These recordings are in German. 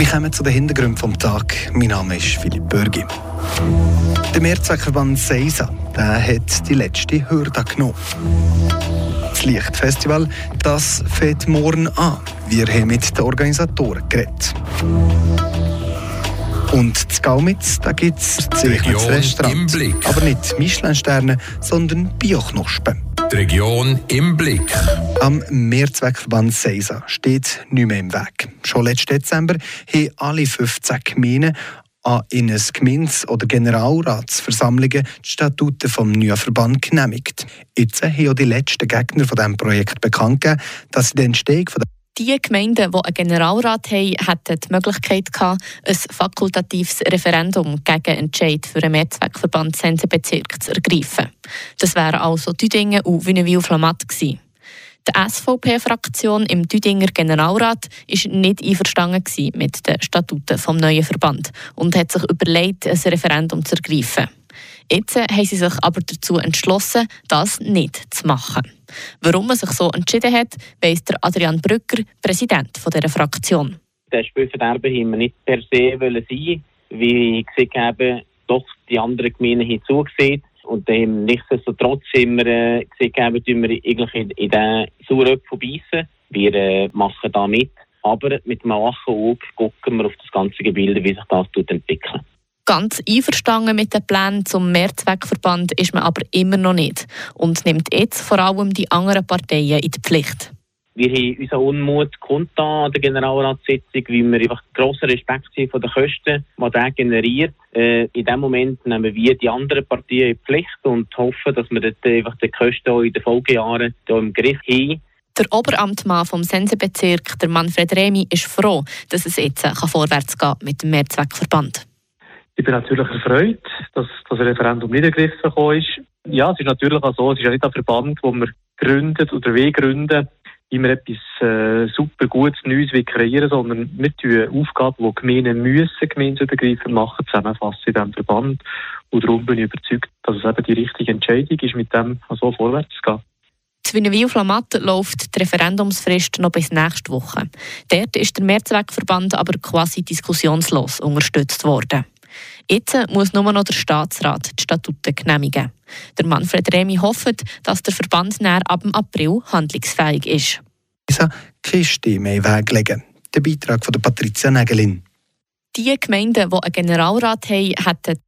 Wir kommen zu den Hintergründen vom Tag. Mein Name ist Philipp Bürgi. Der Mehrzweckverband Seisa der hat die letzte Hürde genommen. Das Lichtfestival das fängt morgen an. Wir haben mit den Organisatoren geredet. Und zu Gaumitz, da gibt es ein Restaurant. Aber nicht Michelin-Sterne, sondern Bioknospen. Die Region im Blick. Am Mehrzweckverband Seisa steht nicht mehr im Weg. Schon letzten Dezember haben alle 15 Gemeinden an in Gemeins- oder Generalratsversammlungen die Statuten vom neuen Verband genehmigt. Jetzt haben auch die letzten Gegner von diesem Projekt bekannt gegeben, dass sie den Entstehung von die Gemeinden, die einen Generalrat haben, hätten die Möglichkeit gehabt, ein fakultatives Referendum gegen Entscheid für einen Mehrzweckverband Sensenbezirk zu ergreifen. Das wären also Düdingen und Wünnewil-Flamatt gewesen. Die SVP-Fraktion im Düdinger Generalrat war nicht einverstanden mit den Statuten des neuen Verband und hat sich überlegt, ein Referendum zu ergreifen. Jetzt haben sie sich aber dazu entschlossen, das nicht zu machen. Warum man sich so entschieden hat, weiss der Adrian Brücker, Präsident dieser Fraktion. Der Spielverderber haben wir nicht per se sein, wie ich gesehen habe, doch die anderen Gemeinden haben zugesehen. Und ähm, nichtsdestotrotz haben wir äh, gesehen, tun wir eigentlich in, in den beißen. Wir äh, machen da mit. Aber mit einem wachen Auge gucken wir auf das ganze Gebilde, wie sich das entwickelt. Ganz einverstanden mit den Plänen zum Mehrzweckverband ist man aber immer noch nicht und nimmt jetzt vor allem die anderen Parteien in die Pflicht. Wir haben unseren Unmut kundtan an der Generalratssitzung, weil wir einfach grossen Respekt sind von den Kosten, die der generiert. Äh, in dem Moment nehmen wir die anderen Parteien in die Pflicht und hoffen, dass wir dort einfach die Kosten auch in den Folgejahren im Griff haben. Der Oberamtmann vom Sensenbezirk, der Manfred Remi, ist froh, dass es jetzt vorwärts geht mit dem Mehrzweckverband. Ich bin natürlich erfreut, dass das Referendum nicht ergriffen ist. Ja, es ist natürlich auch so, es ist ja nicht ein Verband, wo wir gründet oder will gründen, wir etwas äh, super Gutes Neues kreieren sondern wir tun Aufgaben, die Gemeinden müssen gemeinschaftsübergreifend machen, zusammenfassen in diesem Verband. Und darum bin ich überzeugt, dass es eben die richtige Entscheidung ist, mit dem so vorwärts zu gehen. In Wienerwil-Flamatt läuft die Referendumsfrist noch bis nächste Woche. Dort ist der Mehrzweckverband aber quasi diskussionslos unterstützt worden. Jetzt muss nur noch der Staatsrat die Statuten genehmigen. Der Manfred Remi hofft, dass der Verband näher ab April handlungsfähig ist. Isa Kiste mehr Weg legen. Der Beitrag von Patricia Nägelin. Die Gemeinden, die einen Generalrat haben, hätten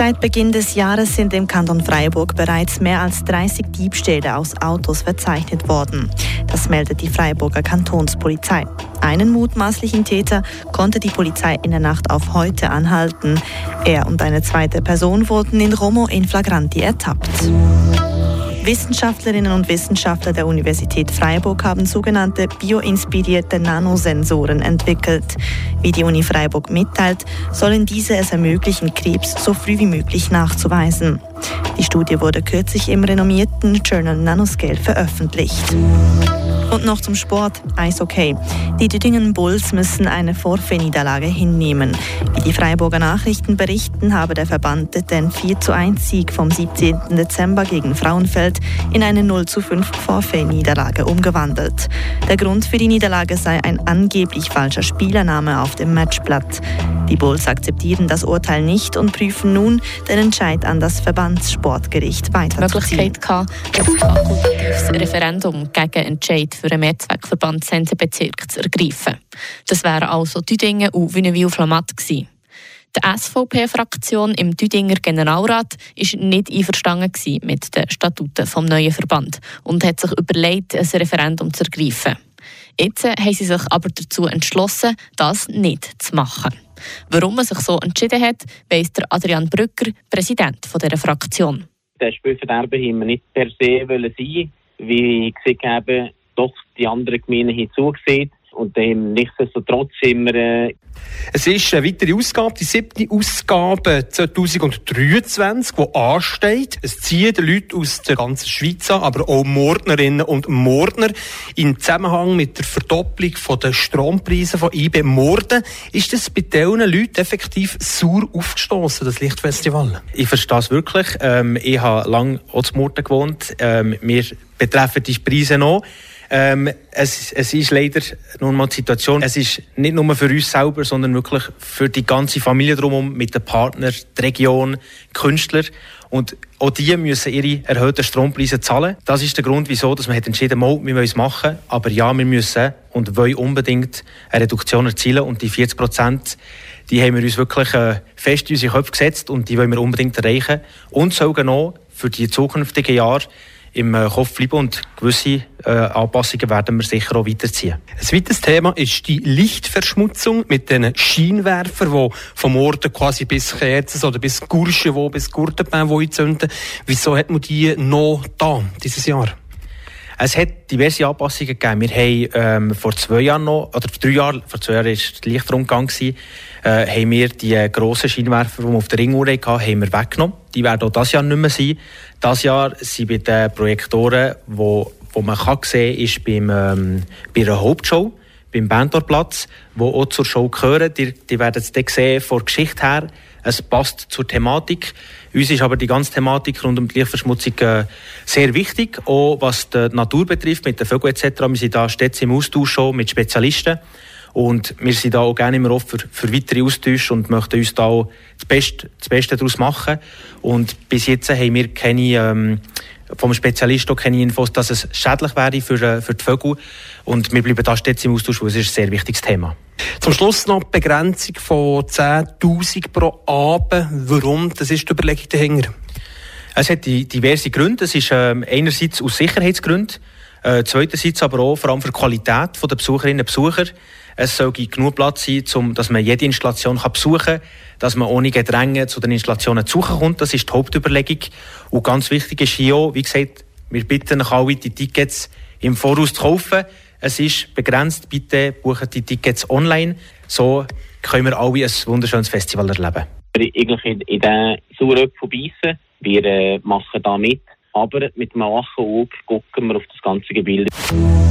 Seit Beginn des Jahres sind im Kanton Freiburg bereits mehr als 30 Diebstähle aus Autos verzeichnet worden. Das meldet die Freiburger Kantonspolizei. Einen mutmaßlichen Täter konnte die Polizei in der Nacht auf heute anhalten. Er und eine zweite Person wurden in Romo in Flagranti ertappt. Wissenschaftlerinnen und Wissenschaftler der Universität Freiburg haben sogenannte bioinspirierte Nanosensoren entwickelt. Wie die Uni Freiburg mitteilt, sollen diese es ermöglichen, Krebs so früh wie möglich nachzuweisen. Die Studie wurde kürzlich im renommierten Journal Nanoscale veröffentlicht. Und noch zum Sport, Eishockey. Die Düdingen Bulls müssen eine Vorfeniederlage hinnehmen. Wie die Freiburger Nachrichten berichten, habe der Verband den 4 zu 1 Sieg vom 17. Dezember gegen Frauenfeld in eine 0 zu 5 Vorfeniederlage umgewandelt. Der Grund für die Niederlage sei ein angeblich falscher Spielername auf dem Matchblatt. Die Bulls akzeptieren das Urteil nicht und prüfen nun den Entscheid an das Verbandssportgericht weiterzuziehen. Möglichkeit gehabt, ein Referendum gegen Entscheid für einen Mehrzweckverband Sensenbezirk zu ergreifen. Das wären also Düdingen und Wünnewil-Flamatt gewesen. Die SVP-Fraktion im Düdinger Generalrat war nicht einverstanden mit den Statuten des neuen Verband und hat sich überlegt, ein Referendum zu ergreifen. Jetzt haben sie sich aber dazu entschlossen, das nicht zu machen. Warum man sich so entschieden hat, weiss der Adrian Brücker, Präsident dieser Fraktion. Der Spielverderber haben wir nicht per se sein, wie ich gesehen habe, doch die anderen Gemeinden haben zugesehen. Und ähm, nichtsdestotrotz wir. Äh es ist eine weitere Ausgabe, die siebte Ausgabe 2023, die ansteht. Es ziehen Leute aus der ganzen Schweiz an, aber auch Mordnerinnen und Mordner. In Zusammenhang mit der Verdopplung der Strompreise von IB Morden ist das bei diesen Leuten effektiv sauer aufgestoßen, das Lichtfestival. Ich verstehe es wirklich. Ähm, ich habe lange auch zu Morden gewohnt. Ähm, wir betreffen die Preise noch. Ähm, es, es ist leider nun mal die Situation, es ist nicht nur für uns selber, sondern wirklich für die ganze Familie drumherum, mit den Partnern, die Region, Künstler. Und auch die müssen ihre erhöhten Strompreise zahlen. Das ist der Grund, wieso dass man hat entschieden hat, wir wollen es machen. Aber ja, wir müssen und wollen unbedingt eine Reduktion erzielen. Und die 40 Prozent, die haben wir uns wirklich äh, fest in unsere Köpfe gesetzt und die wollen wir unbedingt erreichen. Und sogar noch für die zukünftigen Jahre im äh, Kopf bleiben und gewisse äh, Anpassungen werden wir sicher auch weiterziehen. Ein weiteres Thema ist die Lichtverschmutzung mit den Scheinwerfern, die vom Ort quasi bis Kerzen oder bis Gurschen, wo bis Gurtenbein zünden. Wieso hat man die noch da dieses Jahr? Es hat diverse Anpassungen gegeben. Wir haben ähm, vor zwei Jahren noch, oder vor drei Jahren, vor zwei Jahren war der Lichtrundgang, äh, haben wir die grossen Scheinwerfer, die wir auf der Ringuhr hatten, haben wir weggenommen. Die werden auch dieses Jahr nicht mehr sein. Dieses Jahr sind bei den Projektoren, wo, wo man kann sehen kann, ist beim, ähm, bei einer Hauptshow, beim Bandorplatz, wo auch zur Show gehören. Die, die werden es sehen, von der Geschichte her. Es passt zur Thematik. Uns ist aber die ganze Thematik rund um die Lichtverschmutzung äh, sehr wichtig, auch was die Natur betrifft, mit den Vögeln etc. Wir sind da stets im Austausch schon mit Spezialisten und wir sind da auch gerne immer offen für, für weitere Austausche und möchten uns da auch das Beste, das Beste daraus machen. Und bis jetzt haben wir keine ähm, vom Spezialisten keine Infos, dass es schädlich wäre für, äh, für die Vögel. Und wir bleiben da stets im Austausch, weil es ist ein sehr wichtiges Thema. Zum Schluss noch die Begrenzung von 10.000 pro Abend. Warum? Das ist die Überlegung dahinter. Es hat diverse Gründe. Es ist ähm, einerseits aus Sicherheitsgründen, äh, zweiterseits aber auch vor allem für die Qualität der Besucherinnen und Besucher. Es soll genug Platz sein, um, dass man jede Installation kann besuchen kann, dass man ohne Gedränge zu den Installationen zu kommt. Das ist die Hauptüberlegung. Und ganz wichtig ist hier auch, wie gesagt, wir bitten euch alle, die Tickets im Voraus zu kaufen. Es ist begrenzt. Bitte buchen die Tickets online. So können wir alle ein wunderschönes Festival erleben. Eigentlich in, in diesen Saueröpfel beißen. Wir äh, machen da mit. Aber mit einem wachen Auge gucken wir auf das ganze Gebilde,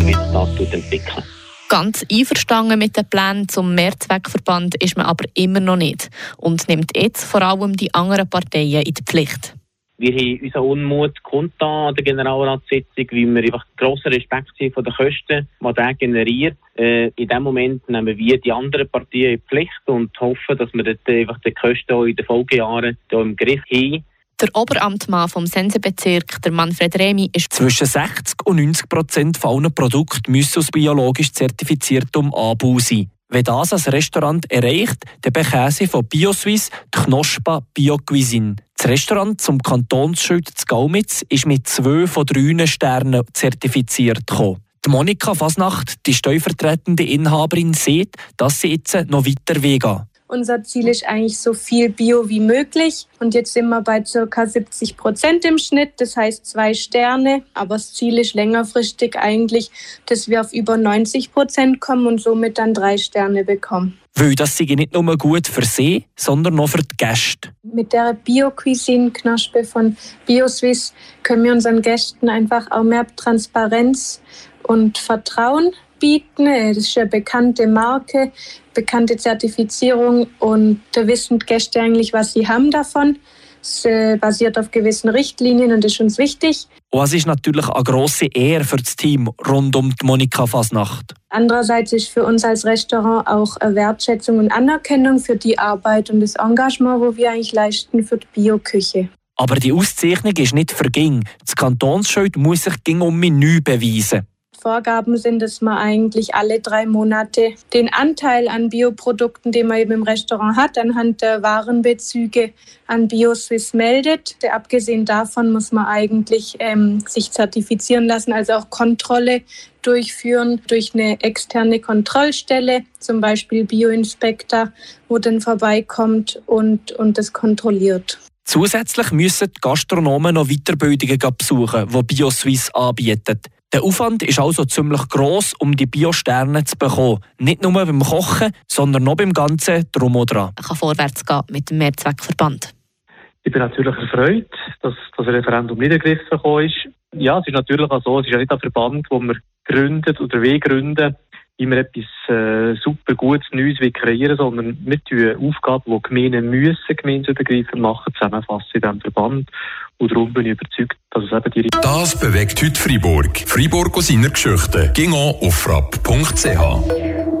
wie sich das entwickelt. Ganz einverstanden mit den Plänen zum Mehrzweckverband ist man aber immer noch nicht und nimmt jetzt vor allem die anderen Parteien in die Pflicht. Wir haben unseren Unmut kundtan an der Generalratssitzung, weil wir einfach grossen Respekt haben von den Kosten, die der generiert. Äh, in dem Moment nehmen wir die anderen Parteien in die Pflicht und hoffen, dass wir dort einfach die Kosten auch in den Folgejahren im Griff haben. Der Oberamtmann vom Sensebezirk, der Manfred Remi, ist zwischen 60 und 90 Prozent von allen Produkten müssen aus biologisch zertifiziertem Anbau sein. Wenn das als Restaurant erreicht, dann bekäme sie von BioSwiss die Knospa Biocuisine. Das Restaurant zum Kantonsschild zu Gaumitz ist mit zwei von drei Sternen zertifiziert gekommen. Die Monika Fasnacht, die stellvertretende Inhaberin, sieht, dass sie jetzt noch weiter weggeht. Unser Ziel ist eigentlich so viel Bio wie möglich. Und jetzt sind wir bei ca. 70 Prozent im Schnitt, das heißt zwei Sterne. Aber das Ziel ist längerfristig eigentlich, dass wir auf über 90 Prozent kommen und somit dann drei Sterne bekommen. Weil das sei nicht nur gut für sie, sondern auch für die Gäste. Mit der Bio-Cuisine-Knaspe von BioSwiss können wir unseren Gästen einfach auch mehr Transparenz und Vertrauen bieten. Das ist eine bekannte Marke, bekannte Zertifizierung und da wissen die Gäste eigentlich, was sie haben davon. Es äh, basiert auf gewissen Richtlinien und ist uns wichtig. Und es ist natürlich eine grosse Ehre für das Team rund um die Monika Fasnacht. Andererseits ist für uns als Restaurant auch eine Wertschätzung und Anerkennung für die Arbeit und das Engagement, wo wir eigentlich leisten für die Bioküche. Aber die Auszeichnung ist nicht verging. Das Kantonsschild muss sich gegen um Menü beweisen. Vorgaben sind, dass man eigentlich alle drei Monate den Anteil an Bioprodukten, den man eben im Restaurant hat, anhand der Warenbezüge an BioSwiss meldet. Abgesehen davon muss man eigentlich ähm, sich zertifizieren lassen, also auch Kontrolle durchführen durch eine externe Kontrollstelle, zum Beispiel Bioinspektor, wo dann vorbeikommt und, und das kontrolliert. Zusätzlich müssen die Gastronomen noch Weiterbildungen besuchen, die BioSwiss anbietet. Der Aufwand ist also ziemlich gross, um die Bio-Sterne zu bekommen. Nicht nur beim Kochen, sondern noch beim ganzen Drum und Dran. Man kann vorwärts gehen mit dem Mehrzweckverband. Ich bin natürlich erfreut, dass das Referendum nicht ergriffen ist. Ja, es ist natürlich auch so, es ist ja nicht ein Verband, wo wir gründet oder we gründen, wie wir etwas äh, super Gutes Neues kreieren sondern wir tun Aufgaben, die Gemeinden müssen, gemeindeübergreifend machen, zusammenfassen in diesem Verband. Und darum bin ich überzeugt, dass es eben die Das bewegt heute Freiburg. Freiburg aus seiner Geschichte. Ging auf frapp.ch.